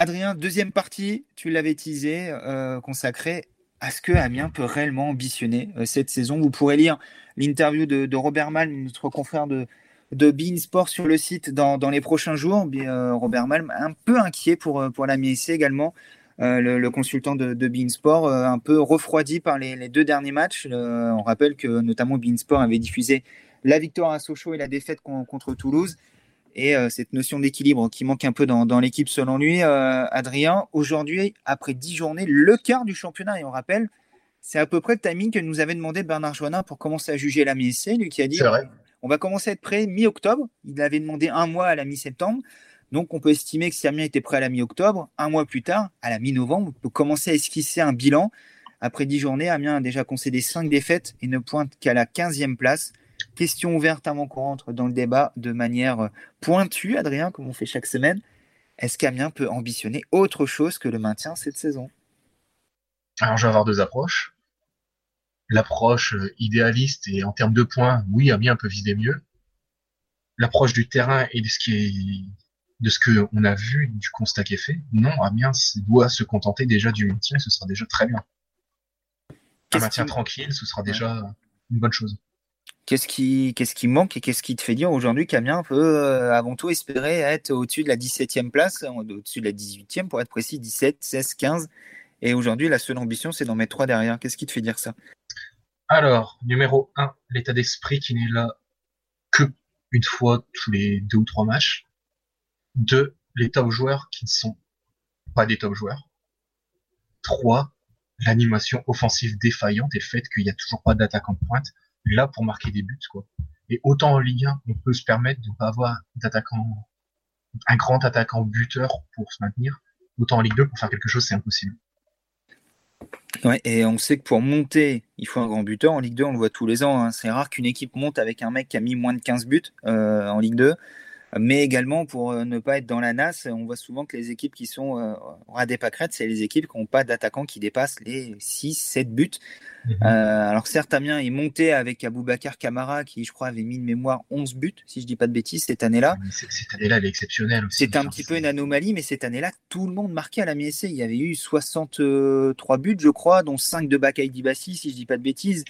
Adrien, deuxième partie, tu l'avais teasé, euh, consacrée à ce que Amiens peut réellement ambitionner euh, cette saison. Vous pourrez lire l'interview de, Robert Malm, notre confrère de, de Bein Sport sur le site dans, les prochains jours. Euh, Robert Malm, un peu inquiet pour, pour la également. Le, consultant de, de Sport, un peu refroidi par les, deux derniers matchs. on rappelle que notamment Bein Sport avait diffusé la victoire à Sochaux et la défaite contre Toulouse et euh, cette notion d'équilibre qui manque un peu dans, l'équipe selon lui. Euh, Adrien, aujourd'hui, après dix journées, le quart du championnat, et on rappelle, c'est à peu près le timing que nous avait demandé Bernard Joannin pour commencer à juger la mi-essai, lui qui a dit on va commencer à être prêt mi-octobre. Il avait demandé un mois à la mi-septembre. Donc, on peut estimer que si Amiens était prêt à la mi-octobre, un mois plus tard, à la mi-novembre, on peut commencer à esquisser un bilan. Après dix journées, Amiens a déjà concédé cinq défaites et ne pointe qu'à la 15e place. Question ouverte avant qu'on rentre dans le débat de manière euh, pointue, Adrien, comme on fait chaque semaine. Est-ce qu'Amiens peut ambitionner autre chose que le maintien cette saison? Alors, je vais avoir deux approches. L'approche euh, idéaliste et en termes de points, oui, Amiens peut viser mieux. L'approche du terrain et de ce qui est de ce qu'on a vu, du constat qui est fait, non, Amiens doit se contenter déjà du maintien, ce sera déjà très bien. Un maintien tranquille, ce sera déjà une bonne chose. Qu'est-ce qui, qu'est-ce qui manque et qu'est-ce qui te fait dire aujourd'hui qu'Amiens peut euh, avant tout espérer être au-dessus de la 17e place, au-dessus de la 18e pour être précis, 17, 16, 15. Et aujourd'hui, la seule ambition, c'est d'en mettre trois derrière. Qu'est-ce qui te fait dire ça? Alors, numéro 1, l'état d'esprit qui n'est là que une fois tous les deux ou trois matchs. Deux, les top joueurs qui ne sont pas des top joueurs. Trois, l'animation offensive défaillante et le fait qu'il n'y a toujours pas d'attaquant de pointe là pour marquer des buts, quoi. Et autant en Ligue 1, on peut se permettre de ne pas avoir d'attaquant, un grand attaquant buteur pour se maintenir, autant en Ligue 2, pour faire quelque chose, c'est impossible. Ouais, et on sait que pour monter, il faut un grand buteur. En Ligue 2, on le voit tous les ans. Hein. C'est rare qu'une équipe monte avec un mec qui a mis moins de 15 buts euh, en Ligue 2 mais également pour euh, ne pas être dans la nasse, on voit souvent que les équipes qui sont euh, ras des pâquerettes, c'est les équipes qui n'ont pas d'attaquants qui dépassent les 6, 7 buts. Mhm. Euh, alors certes, Amiens est monté avec Aboubacar Camara, qui je crois avait mis de mémoire 11 buts, si je dis pas de bêtises, cette année-là. Cette année-là, elle est exceptionnelle aussi. C'est un petit peu une anomalie, mais cette année-là, tout le monde marquait à la mi Il y avait eu 63 buts, je crois, dont 5 de Bakaï Dibassi, si je dis pas de bêtises.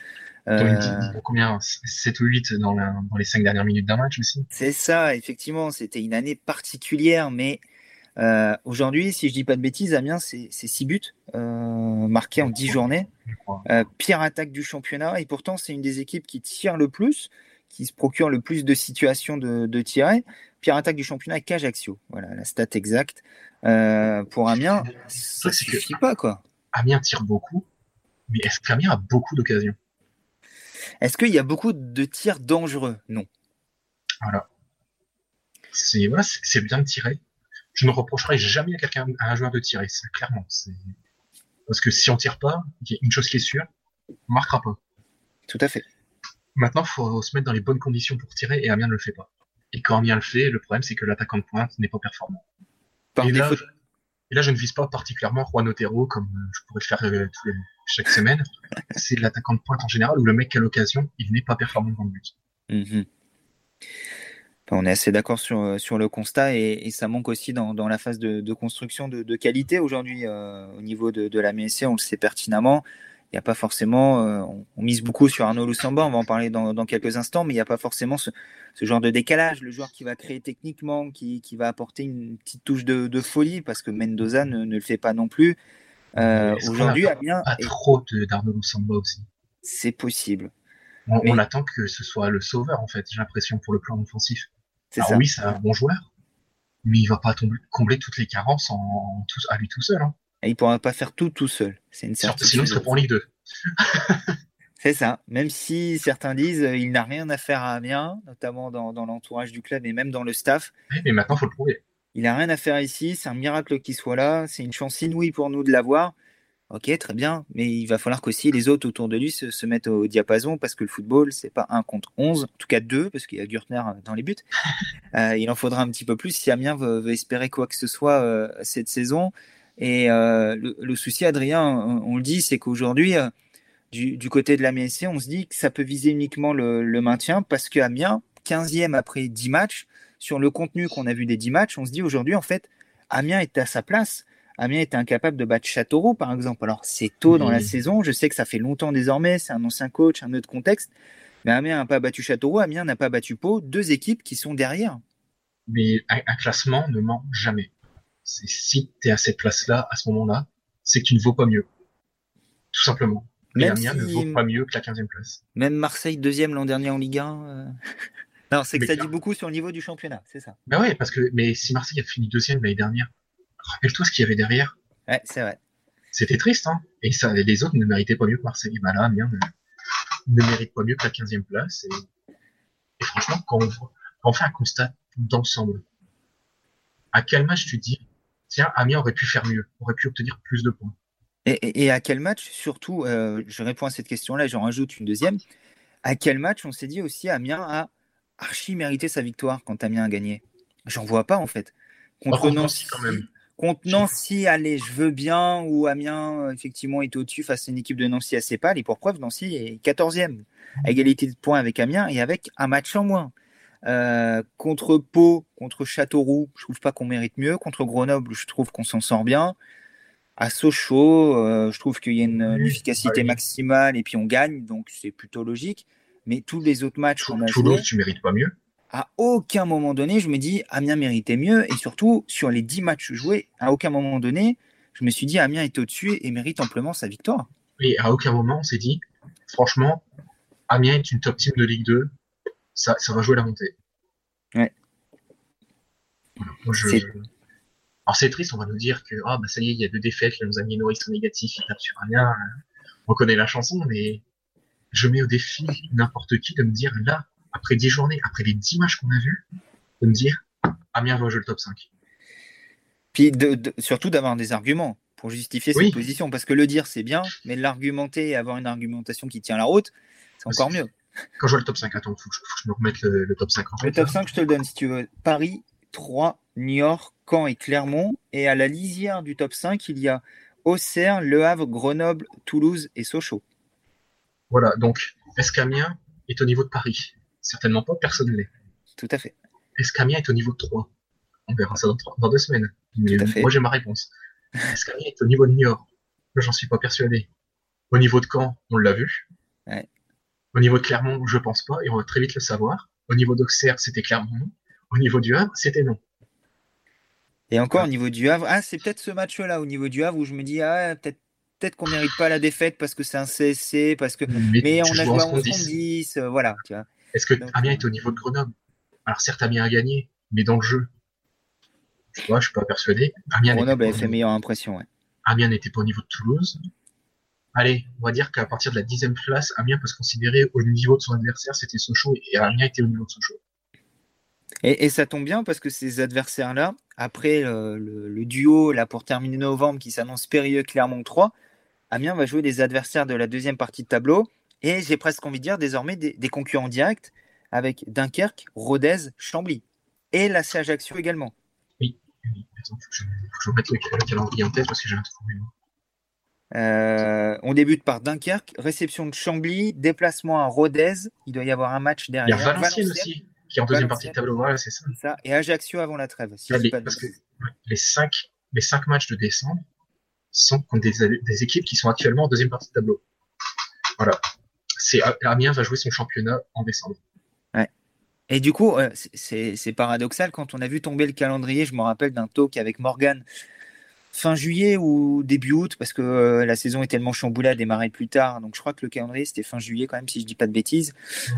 Euh, combien 7 ou 8 dans, les 5 dernières minutes d'un match aussi? C'est ça, effectivement. C'était une année particulière, mais euh, aujourd'hui, si je dis pas de bêtises, Amiens, c'est 6 buts euh, marqués en 10 journées. pire attaque du championnat, et pourtant, c'est une des équipes qui tire le plus, qui se procure le plus de situations de, de tirer. Pire attaque du championnat avec Ajaccio. Voilà, la stat exacte. pour Amiens, ça suffit pas, quoi. Amiens tire beaucoup, mais est-ce qu'Amiens a beaucoup d'occasions? Est-ce qu'il y a beaucoup de tirs dangereux? Non. Voilà. C'est bien de tirer. Je ne reprocherai jamais à quelqu'un, à un joueur de tirer, ça, clairement. Parce que si on tire pas, il y a une chose qui est sûre, on marquera pas. Tout à fait. Maintenant, il faut se mettre dans les bonnes conditions pour tirer et Amiens ne le fait pas. Et quand Amiens le fait, le problème c'est que l'attaquant de pointe n'est pas performant. et, là, je, ne vise pas particulièrement Juan Otero comme euh, je pourrais le faire euh, tous les, chaque semaine, c'est l'attaquant de pointe en général où le mec qui a l'occasion, il n'est pas performant dans le but. Mhm. On est assez d'accord sur, euh, sur le constat et, ça manque aussi dans, dans la phase de, construction de, qualité aujourd'hui euh, au niveau de, de la MSC, on le sait pertinemment. Il n'y a pas forcément, euh, on, mise beaucoup sur Arnaud Lusamba, on va en parler dans, dans quelques instants, mais il n'y a pas forcément ce, ce, genre de décalage, le joueur qui va créer techniquement, qui, qui va apporter une petite touche de, folie, parce que Mendoza ne, ne, le fait pas non plus. Euh, aujourd'hui, Amiens. Pas trop d'Arnaud Samba aussi? C'est possible. On, attend que ce soit le sauveur, en fait, j'ai l'impression, pour le plan offensif. Alors oui, c'est un bon joueur, mais il va pas tomber, combler toutes les carences en, à lui tout seul. Hein. Il pourra pas faire tout tout seul. C'est une certitude. Sinon, il serait pour Ligue 2. c'est ça. Même si certains disent qu'il euh, il n'a rien à faire à Amiens, notamment dans, dans l'entourage du club et même dans le staff. mais maintenant, il faut le prouver. Il n'a rien à faire ici, c'est un miracle qu'il soit là, c'est une chance inouïe pour nous de l'avoir. Ok, très bien, mais il va falloir qu'aussi les autres autour de lui se, mettent au diapason parce que le football, c'est pas un contre 11, en tout cas deux, parce qu'il y a Gürtner dans les buts. Euh, il en faudra un petit peu plus si Amiens veut, espérer quoi que ce soit euh, cette saison. Et euh, le, souci, Adrien, on, le dit, c'est qu'aujourd'hui, du, côté de la MSC, on se dit que ça peut viser uniquement le, maintien parce que Amiens, 15e après 10 matchs, sur le contenu qu'on a vu des 10 matchs, on se dit aujourd'hui, en fait, Amiens est à sa place. Amiens était incapable de battre Châteauroux, par exemple. Alors, c'est tôt dans la saison. Je sais que ça fait longtemps désormais. C'est un ancien coach, un autre contexte. Mais Amiens n'a pas battu Châteauroux. Amiens n'a pas battu Pau. Deux équipes qui sont derrière. Mais un, classement ne ment jamais. Si tu es à cette place-là, à ce moment-là, c'est que tu ne vaux pas mieux. Tout simplement. Même Amiens ne vaut pas mieux que la 15e place. Même Marseille, deuxième l'an dernier en Ligue 1. Euh. Non, c'est que ça dit beaucoup sur le niveau du championnat, c'est ça. Ben ouais, parce que mais si Marseille a fini deuxième l'année dernière, rappelle-toi ce qu'il y avait derrière. Ouais, c'est vrai. C'était triste, hein. Et ça, les autres ne méritaient pas mieux que Marseille. Ben là, Amiens ne, mérite pas mieux que la 15e place. Et, franchement, quand on, fait un constat d'ensemble, à quel match tu dis, tiens, Amiens aurait pu faire mieux, aurait pu obtenir plus de points et, à quel match, surtout, euh, je réponds à cette question-là, j'en rajoute une deuxième. À quel match on s'est dit aussi Amiens a archi mérité sa victoire quand Amiens a gagné? J'en vois pas en fait. Contre Nancy, quand même. Contre Nancy, allez, je veux bien, ou Amiens, euh, effectivement, est au-dessus face à une équipe de Nancy assez pâle. Et pour preuve, Nancy est 14e, à égalité de points avec Amiens et avec un match en moins. Euh, contre Pau, contre Châteauroux, je trouve pas qu'on mérite mieux. Contre Grenoble, je trouve qu'on s'en sort bien. À Sochaux, euh, je trouve qu'il y a une, efficacité maximale et puis on gagne, donc c'est plutôt logique. Mais tous les autres matchs qu'on a Toulouse, tu mérites pas mieux à aucun moment donné, je me dis Amiens méritait mieux. Et surtout, sur les 10 matchs joués, à aucun moment donné, je me suis dit Amiens est au-dessus et mérite amplement sa victoire. Et à aucun moment, on s'est dit, franchement, Amiens est une top team de Ligue 2. Ça, ça va jouer la montée. Ouais. Alors c'est triste, on va nous dire que ah, bah, ça y est, il y a deux défaites, nos amis Norris sont négatifs, ils tapent sur Amiens. On connaît la chanson, mais je mets au défi n'importe qui de me dire là, après 10 journées, après les 10 matchs qu'on a vus, de me dire Amiens va jouer le top 5. Puis surtout d'avoir des arguments pour justifier cette position. Parce que le dire, c'est bien, mais l'argumenter et avoir une argumentation qui tient la route, c'est encore mieux. Quand je vois le top 5, attends, il faut, que je me remette le, top 5. le top 5, je te le donne si tu veux. Paris, 3, Niort, Caen et Clermont. Et à la lisière du top 5, il y a Auxerre, Le Havre, Grenoble, Toulouse et Sochaux. Voilà, donc est-ce qu'Amiens est au niveau de Paris Certainement pas, personne ne l'est. Tout à fait. Est-ce qu'Amiens est au niveau de 3 On verra ça dans, deux semaines. moi, j'ai ma réponse. Est-ce qu'Amiens est au niveau de Niort J'en suis pas persuadé. Au niveau de Caen, on l'a vu. Au niveau de Clermont, je pense pas, et on va très vite le savoir. Au niveau d'Auxerre, c'était Clermont. Au niveau du Havre, c'était non. Et encore au niveau du Havre, ah, c'est peut-être ce match-là, au niveau du Havre, où je me dis, ah, peut-être peut-être qu'on mérite pas la défaite parce que c'est un CSC, parce que mais, on a joué en 10, euh, voilà. Est-ce que Amiens est au niveau de Grenoble? Alors certes, Amiens a gagné, mais dans le jeu, tu vois, je suis pas persuadé. Grenoble a fait meilleure impression, ouais. Amiens n'était pas au niveau de Toulouse. Allez, on va dire qu'à partir de la dixième place, Amiens peut se considérer au niveau de son adversaire, c'était Sochaux, et Amiens était au niveau de Sochaux. Et, ça tombe bien parce que ces adversaires-là, après euh, le, duo là pour terminer novembre qui s'annonce périlleux Clermont 3, Amiens va jouer des adversaires de la deuxième partie de tableau et j'ai presque envie de dire désormais des, concurrents directs avec Dunkerque, Rodez, Chambly et la Ajaccio également. Oui, oui. Attends, faut que je, remette le, calendrier en tête parce que j'ai un trouvé. Euh, on débute par Dunkerque, réception de Chambly, déplacement à Rodez. Il doit y avoir un match derrière. Il y a Valenciennes, aussi, qui est en deuxième partie de tableau. Voilà, c'est ça. Et Ajaccio avant la trêve. parce que les cinq, les cinq matchs de décembre sont contre des, des équipes qui sont actuellement en deuxième partie de tableau. Voilà c'est Amiens va jouer son championnat en décembre. Et du coup, euh, c'est paradoxal quand on a vu tomber le calendrier. Je me rappelle d'un talk avec Morgan fin juillet ou début août, parce que euh, la saison est tellement chamboulée, à démarrer plus tard. Donc je crois que le calendrier c'était fin juillet quand même, si je dis pas de bêtises.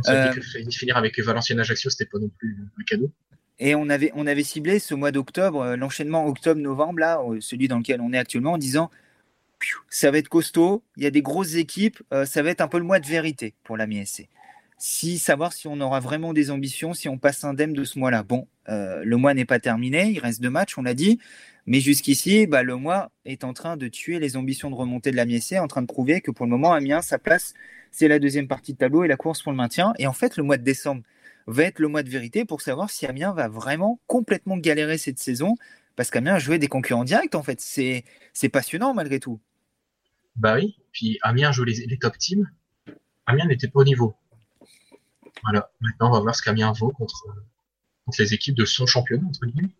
Euh, finir avec Valenciennes Ajaccio, c'était pas non plus un cadeau. Et on avait, on avait ciblé ce mois d'octobre, euh, l'enchaînement octobre-novembre, là, celui dans lequel on est actuellement, en disant ça va être costaud, il y a des grosses équipes, euh, ça va être un peu le mois de vérité pour la MSC. Si savoir si on aura vraiment des ambitions, si on passe indemne de ce mois-là. Bon, euh, le mois n'est pas terminé, il reste deux matchs, on l'a dit, mais jusqu'ici, bah, le mois est en train de tuer les ambitions de remontée de la MSC, en train de prouver que pour le moment, Amiens, sa place, c'est la deuxième partie de tableau et la course pour le maintien. Et en fait, le mois de décembre va être le mois de vérité pour savoir si Amiens va vraiment complètement galérer cette saison, parce qu'Amiens a des concurrents directs, en fait. C'est passionnant malgré tout Bah oui. Puis Amiens joue les, les top teams. Amiens n'était pas au niveau. Voilà. Maintenant, on va voir ce qu'Amiens vaut contre, contre les équipes de son championnat, entre guillemets.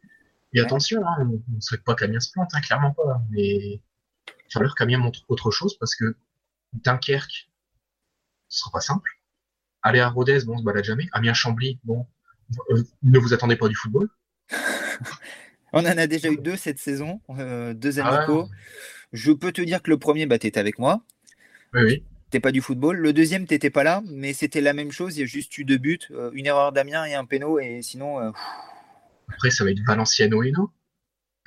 Et attention, hein, on ne souhaite pas qu'Amiens se plante, hein, clairement pas. Mais il va falloir qu'Amiens montre autre chose parce que Dunkerque, ce sera pas simple. Aller à Rodez, bon, on se balade jamais. Amiens Chambly, bon, euh, ne vous attendez pas du football. on en a déjà eu deux cette saison, euh, deux ah amicaux. Je peux te dire que le premier, bah, tu étais avec moi. Oui, oui. T'es pas du football. Le deuxième, t'étais pas là, mais c'était la même chose. Il y a juste eu deux buts, euh, une erreur d'Amiens et un péno, et sinon. Après, ça va être Valenciano-Hainaut.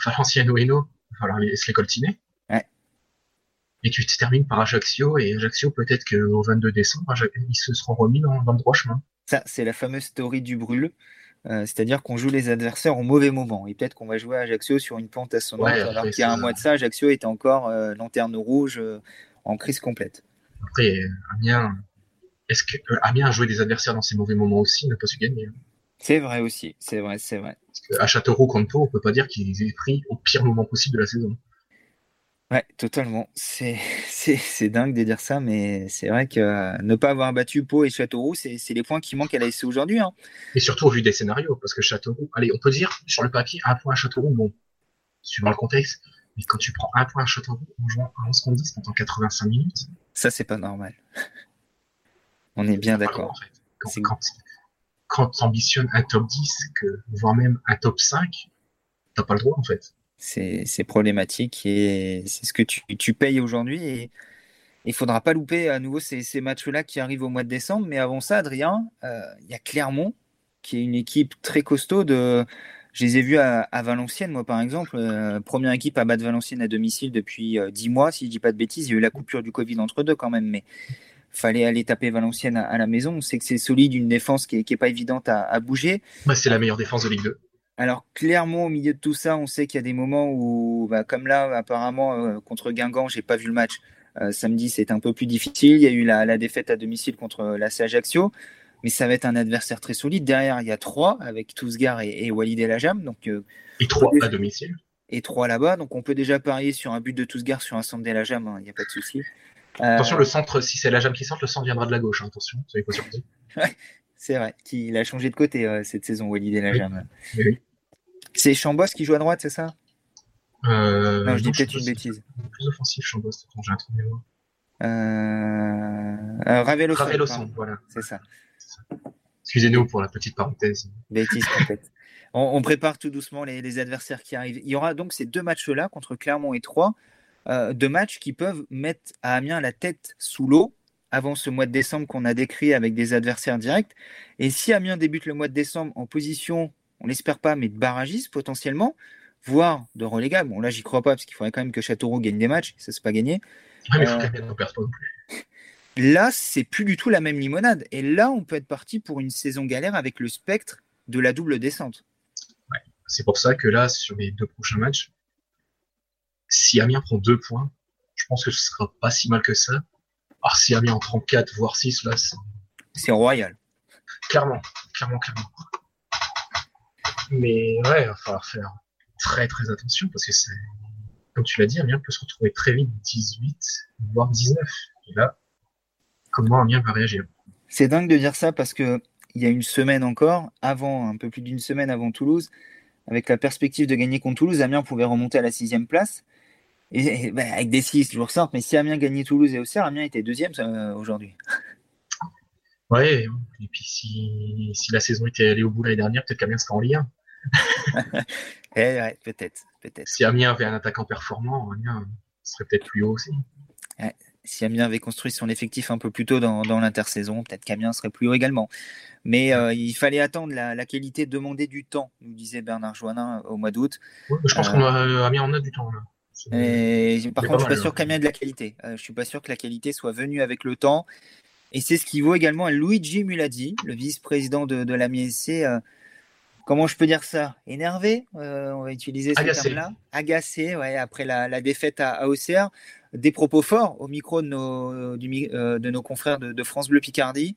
Valenciano-Hainaut, il va falloir se les coltiner. Ouais. Et tu termines par Ajaccio, et Ajaccio, peut-être qu'au 22 décembre, ils se seront remis dans, le droit chemin. Ça, c'est la fameuse story du brûle. Euh, c'est-à-dire qu'on joue les adversaires au mauvais moment. Et peut-être qu'on va jouer à Ajaccio sur une pente ascendante, ouais, alors qu'il y a un mois de ça, Ajaccio était encore euh, lanterne rouge euh, en crise complète. Après, Amiens, est-ce que Amiens a joué des adversaires dans ces mauvais moments aussi, n'a pas su gagner hein C'est vrai aussi, c'est vrai, c'est vrai. À Châteauroux, contre on peut pas dire qu'ils aient pris au pire moment possible de la saison. Ouais, totalement. C'est, c'est, dingue de dire ça, mais c'est vrai que euh, ne pas avoir battu Pau et Châteauroux, c'est, les points qui manquent à la SC aujourd'hui. Hein. Et surtout au vu des scénarios, parce que Châteauroux, allez, on peut dire sur le papier un point à Châteauroux, bon, suivant le contexte, mais quand tu prends un point à Châteauroux en jouant à 11 contre 10 pendant 85 minutes. Ça, c'est pas normal. on est bien d'accord. En fait. Quand, quand tu ambitionnes un top 10, que, voire même un top 5, t'as pas le droit en fait. C'est problématique et c'est ce que tu, tu payes aujourd'hui. Et il faudra pas louper à nouveau ces, ces matchs-là qui arrivent au mois de décembre. Mais avant ça, Adrien, euh, il y a Clermont qui est une équipe très costaud. De... Je les ai vus à, Valenciennes, moi par exemple. Euh, première équipe à battre Valenciennes à domicile depuis euh, dix 10 mois, si je dis pas de bêtises. Il y a eu la coupure du Covid entre deux quand même. Mais fallait aller taper Valenciennes à, la maison. On sait que c'est solide, une défense qui n'est pas évidente à, bouger. Bah, c'est la meilleure défense de Ligue 2. Alors clairement, au milieu de tout ça, on sait qu'il y a des moments où, bah, comme là, apparemment, euh, contre Guingamp, j'ai pas vu le match. Euh, samedi, c'est un peu plus difficile. Il y a eu la, défaite à domicile contre la Ajaccio. Mais ça va être un adversaire très solide. Derrière, il y a trois avec Tousgar et, Walid El Ajam. Donc, euh, et trois à domicile. Et trois là-bas. Donc, on peut déjà parier sur un but de Tousgar sur un centre d'El Ajam. Hein, il n'y a pas de souci. Attention, le centre, si c'est la jambe qui centre, le centre viendra de la gauche. Hein, attention, soyez pas surpris. c'est vrai, il a changé de côté euh, cette saison, Walid et la jambe. C'est Chambos qui joue à droite, c'est ça? Euh, Non, je dis peut-être une bêtise. Plus offensif, Chambos, j'ai un trou de mémoire. Euh... euh Raveloson, voilà. C'est ça. Excusez-nous pour la petite parenthèse. Bêtise, peut-être. On, prépare tout doucement les, les, adversaires qui arrivent. Il y aura donc ces deux matchs-là contre Clermont et Troyes. Euh, de matchs qui peuvent mettre à Amiens la tête sous l'eau avant ce mois de décembre qu'on a décrit avec des adversaires directs. Et si Amiens débute le mois de décembre en position, on l'espère pas, mais de barragiste potentiellement, voire de relégable, bon là j'y crois pas parce qu'il faudrait quand même que Châteauroux gagne des matchs, ça c'est pas gagné. Euh, là, c'est plus du tout la même limonade. Et là, on peut être parti pour une saison galère avec le spectre de la double descente. C'est pour ça que là, sur les deux prochains matchs, si Amiens prend deux points, je pense que ce sera pas si mal que ça. Alors si Amiens en prend 4, voire 6, là, c'est royal. Clairement, clairement, clairement. Mais ouais, il va falloir faire très très attention parce que c'est, comme tu l'as dit, Amiens peut se retrouver très vite 18, voire 19. Et là, comment Amiens va réagir C'est dingue de dire ça parce que il y a une semaine encore, avant, un peu plus d'une semaine avant Toulouse, avec la perspective de gagner contre Toulouse, Amiens pouvait remonter à la sixième place. Et, bah, avec des 6, toujours simple, mais si Amiens gagnait Toulouse et Auxerre, Amiens était deuxième aujourd'hui. Ouais, et puis si, si, la saison était allée au bout l'année dernière, peut-être qu'Amiens serait en lien. Eh ouais, peut-être, peut-être. Si Amiens avait un attaquant performant, Amiens serait peut-être plus haut aussi. Si Amiens avait construit son effectif un peu plus tôt dans, dans l'intersaison, peut-être qu'Amiens serait plus haut également. Mais euh, il fallait attendre la, la, qualité, demander du temps, nous disait Bernard Joannin au mois d'août. je pense euh, qu'on a, Amiens en a du temps. Là. Et, par contre, je suis pas sûr qu'Amiens ait de la qualité. Euh, je suis pas sûr que la qualité soit venue avec le temps. Et c'est ce qui vaut également à Luigi Muladi, le vice-président de, de l'AMI euh, comment je peux dire ça? Énervé, euh, on va utiliser ce terme-là. Agacé, ouais, après la, la défaite à, à, OCR. Des propos forts au micro de nos, du, de nos confrères de, de, France Bleu Picardie,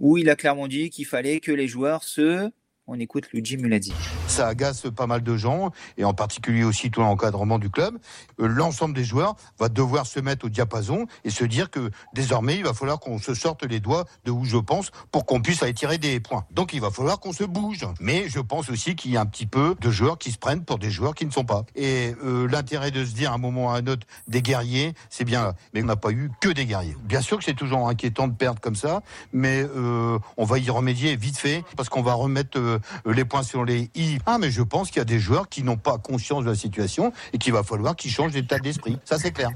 où il a clairement dit qu'il fallait que les joueurs se. On écoute Luigi Muladi. Ça agace pas mal de gens, et en particulier aussi tout l'encadrement du club. Euh, l'ensemble des joueurs va devoir se mettre au diapason et se dire que désormais, il va falloir qu'on se sorte les doigts de où je pense pour qu'on puisse aller tirer des points. Donc il va falloir qu'on se bouge. Mais je pense aussi qu'il y a un petit peu de joueurs qui se prennent pour des joueurs qui ne sont pas. Et euh, l'intérêt de se dire à un moment ou à un autre des guerriers, c'est bien là. Mais on n'a pas eu que des guerriers. Bien sûr que c'est toujours inquiétant de perdre comme ça, mais euh, on va y remédier vite fait parce qu'on va remettre les points sur les i. Ah, mais je pense qu'il y a des joueurs qui n'ont pas conscience de la situation et qu'il va falloir qu'ils changent d'état d'esprit. Ça, c'est clair.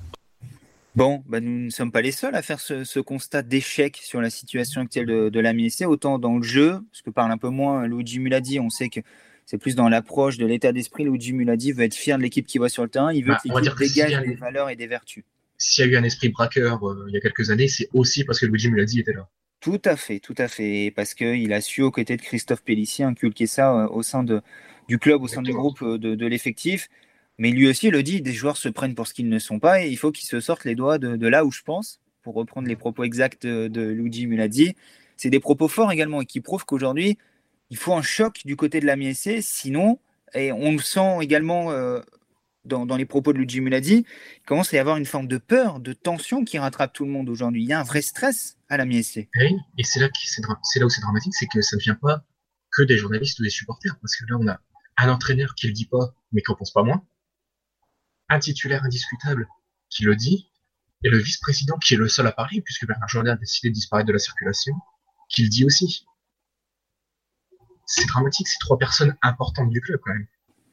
Bon, bah nous ne sommes pas les seuls à faire ce, constat d'échec sur la situation actuelle de, de la MSC, autant dans le jeu, parce que parle un peu moins Luigi Muladi, on sait que c'est plus dans l'approche de l'état d'esprit. Luigi Muladi veut être fier de l'équipe qui voit sur le terrain, il veut bah, que l'équipe dégage des valeurs et des vertus. S'il y a eu un esprit braqueur euh, il y a quelques années, c'est aussi parce que Luigi Muladi était là. Tout à fait, tout à fait, parce qu'il a su aux côtés de Christophe Pellissier inculquer ça euh, au sein de, du club, au sein du groupe euh, de, de l'effectif. Mais lui aussi le dit, des joueurs se prennent pour ce qu'ils ne sont pas et il faut qu'ils se sortent les doigts de, là où je pense, pour reprendre les propos exacts de, Luigi Muladi. C'est des propos forts également et qui prouvent qu'aujourd'hui, il faut un choc du côté de la MSC, sinon, et on le sent également euh, dans, les propos de Luigi Muladi, il commence à y avoir une forme de peur, de tension qui rattrape tout le monde aujourd'hui. Il y a un vrai stress à la MSC. Et c'est là, là où c'est dramatique, c'est que ça ne vient pas que des journalistes ou des supporters, parce que là, on a un entraîneur qui le dit pas, mais qui n'en pense pas moins un titulaire indiscutable qui le dit, et le vice-président qui est le seul à parler, puisque Bernard Jordan a décidé de disparaître de la circulation, qui le dit aussi. C'est dramatique, c'est trois personnes importantes du club quand même.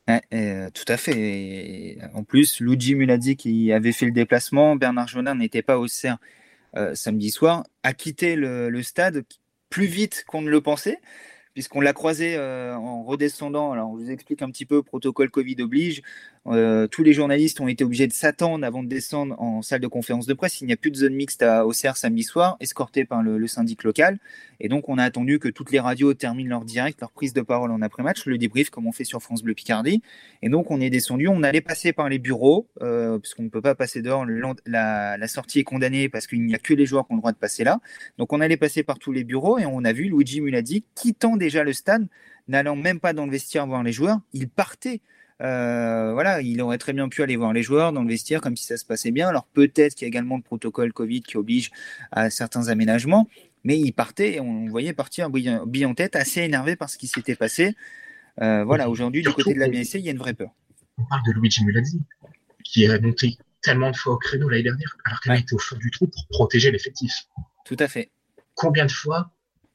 Euh, tout à fait. en plus, Luigi Muladi qui avait fait le déplacement, Bernard Jordan n'était pas au CERF euh, samedi soir, a quitté le stade plus vite qu'on ne le pensait puisqu'on l'a croisé euh, en redescendant. Alors, on vous explique un petit peu, protocole Covid oblige. Euh, tous les journalistes ont été obligés de s'attendre avant de descendre en salle de conférence de presse. Il n'y a plus de zone mixte à Auxerre samedi soir, escorté par le, syndic local. Et donc, on a attendu que toutes les radios terminent leur direct, leur prise de parole en après-match, le débrief, comme on fait sur France Bleu Picardie. Et donc, on est descendu. On allait passer par les bureaux, euh, puisqu'on ne peut pas passer dehors. La, la sortie est condamnée parce qu'il n'y a que les joueurs qui ont le droit de passer là. Donc, on allait passer par tous les bureaux et on a vu Luigi Muladi quittant déjà le stade, n'allant même pas dans le vestiaire voir les joueurs. Il partait euh, voilà, il aurait très bien pu aller voir les joueurs dans le vestiaire comme si ça se passait bien. Alors peut-être qu'il y a également le protocole Covid qui oblige à certains aménagements, mais il partait et on voyait partir bille en tête, assez énervé par ce qui s'était passé. Euh, voilà, aujourd'hui, du côté de la BSC, il y a une vraie peur. On parle de Luigi Mulazzi, qui est monté tellement de fois au créneau l'année dernière, alors qu'il était au fond du trou pour protéger l'effectif. Tout à fait. Combien de fois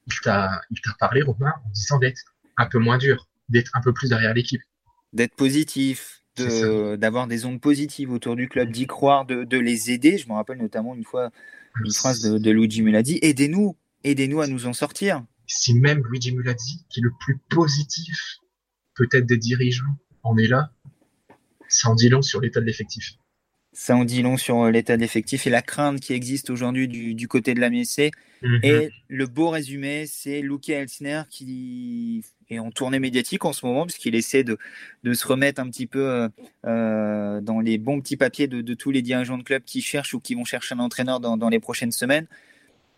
il t'a parlé, Romain, en disant d'être un peu moins dur, d'être un peu plus derrière l'équipe? D'être positif, d'avoir des ondes positives autour du club, d'y croire, de, les aider. Je me rappelle notamment une fois une phrase de, de Luigi Muladi aidez-nous, aidez-nous à nous en sortir. Si même Luigi Muladi, qui est le plus positif, peut-être des dirigeants, en est là, ça en dit long sur l'état de l'effectif. Ça en dit long sur euh, l'état de l'effectif et la crainte qui existe aujourd'hui du, côté de la MSC. Mhm. Et le beau résumé, c'est Luke Elsner qui est en tournée médiatique en ce moment, puisqu'il essaie de, se remettre un petit peu euh, euh, dans les bons petits papiers de, tous les dirigeants de club qui cherchent ou qui vont chercher un entraîneur dans les prochaines semaines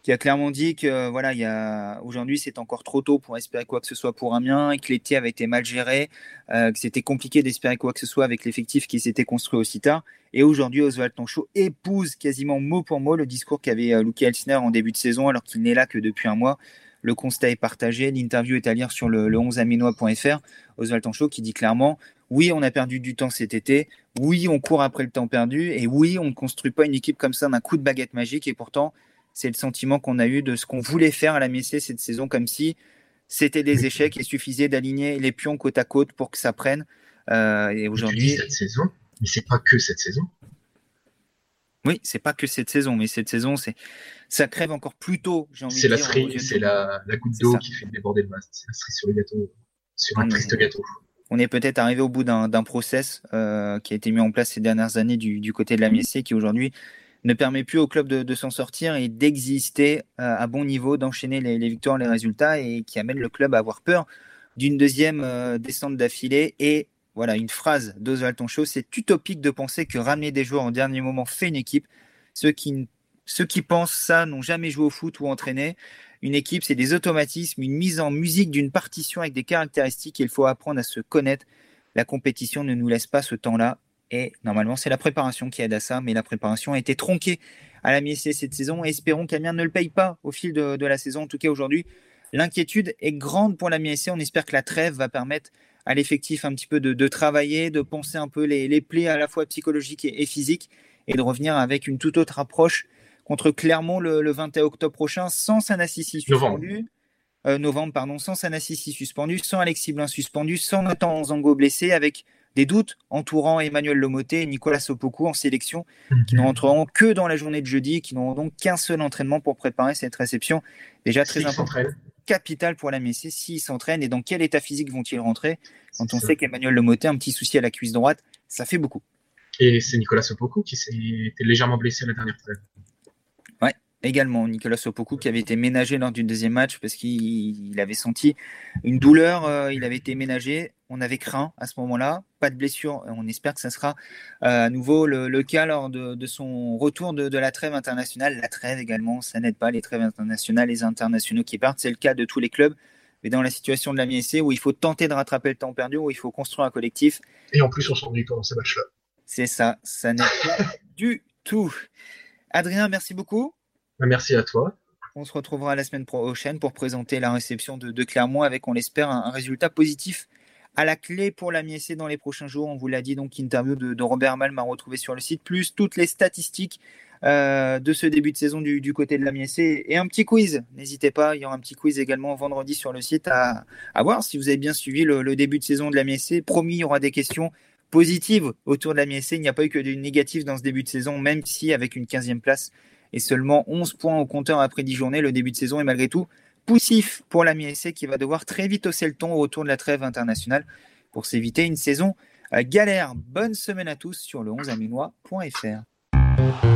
qui a clairement dit que voilà, il y a aujourd'hui c'est encore trop tôt pour espérer quoi que ce soit pour Amiens, et que l'été avait été mal géré, euh, que c'était compliqué d'espérer quoi que ce soit avec l'effectif qui s'était construit aussi tard. Et aujourd'hui, Oswald Tonchot épouse quasiment mot pour mot le discours qu'avait euh, Luke Elsner en début de saison, alors qu'il n'est là que depuis un mois. Le constat est partagé. L'interview est à lire sur le, 11aminois.fr. Oswald Tonchot qui dit clairement oui, on a perdu du temps cet été. Oui, on court après le temps perdu. Et oui, on ne construit pas une équipe comme ça d'un coup de baguette magique. Et pourtant, c'est le sentiment qu'on a eu de ce qu'on voulait faire à la MSC cette saison, comme si c'était des échecs et suffisait d'aligner les pions côte à côte pour que ça prenne. Euh, et aujourd'hui. Cette saison, mais c'est pas que cette saison. Oui, c'est pas que cette saison, mais cette saison, c'est ça crève encore plus tôt. J'ai envie c'est la c'est la, goutte d'eau qui fait déborder le vase. C'est la cerise sur le gâteau, sur un triste gâteau. On est peut-être arrivé au bout d'un, process euh, qui a été mis en place ces dernières années du, du côté de la MSC, qui aujourd'hui ne permet plus au club de, s'en sortir et d'exister euh, à bon niveau, d'enchaîner les, victoires, les résultats et qui amène le club à avoir peur d'une deuxième euh, descente d'affilée. Et voilà, une phrase d'Oswald Tonchot, c'est utopique de penser que ramener des joueurs en dernier moment fait une équipe. Ceux qui, ceux qui pensent ça n'ont jamais joué au foot ou entraîné. Une équipe, c'est des automatismes, une mise en musique d'une partition avec des caractéristiques. Il faut apprendre à se connaître. La compétition ne nous laisse pas ce temps-là. Et normalement, c'est la préparation qui aide à ça. Mais la préparation a été tronquée à la mi cette saison. espérons qu'Amiens ne le paye pas au fil de, la saison. En tout cas, aujourd'hui, l'inquiétude est grande pour la mi On espère que la trêve va permettre à l'effectif un petit peu de, travailler, de penser un peu les, les plaies à la fois psychologiques et, physiques et de revenir avec une toute autre approche contre Clermont le, 21 octobre prochain sans Sanassisi suspendu. Euh, novembre, pardon, sans suspendu, sans Alexis Blin suspendu, sans Nathan Zango blessé, avec des doutes entourant Emmanuel Lomoté et Nicolas Sopoku en sélection, qui ne mhm. rentreront que dans la journée de jeudi, qui n'auront donc qu'un seul entraînement pour préparer cette réception. Déjà très important, capital pour la Messie, s'ils s'entraînent et dans quel état physique vont-ils rentrer? Quand on sait qu'Emmanuel Lomoté a un petit souci à la cuisse droite, ça fait beaucoup. Et c'est Nicolas Sopoku qui s'est légèrement blessé à la dernière trêve également Nicolas Sopoku qui avait été ménagé lors du deuxième match parce qu'il avait senti une douleur, euh, il avait été ménagé, on avait craint à ce moment-là, pas de blessure, on espère que ça sera euh, à nouveau le, cas lors de, son retour de, la trêve internationale. La trêve également, ça n'aide pas les trêves internationales, les internationaux qui partent, c'est le cas de tous les clubs. Mais dans la situation de la MSC où il faut tenter de rattraper le temps perdu, où il faut construire un collectif. Et en plus, on s'ennuie pendant ces matchs-là. C'est ça, ça n'aide pas du tout. Adrien, merci beaucoup. Bah, merci à toi. On se retrouvera la semaine prochaine pour présenter la réception de, Clermont avec, on l'espère, un, résultat positif à la clé pour la Miessé dans les prochains jours. On vous l'a dit, donc, interview de, Robert Mal m'a retrouvé sur le site, plus toutes les statistiques euh, de ce début de saison du, côté de la Miessé et un petit quiz. N'hésitez pas, il y aura un petit quiz également vendredi sur le site à, voir si vous avez bien suivi le, début de saison de la Miessé. Promis, il y aura des questions positives autour de la Miessé. Il n'y a pas eu que du négatif dans ce début de saison, même si avec une 15e place, et seulement 11 points au compteur après 10 journées. Le début de saison est malgré tout poussif pour la MSC qui va devoir très vite hausser le ton au retour de la trêve internationale pour s'éviter une saison galère. Bonne semaine à tous sur le 11aminois.fr.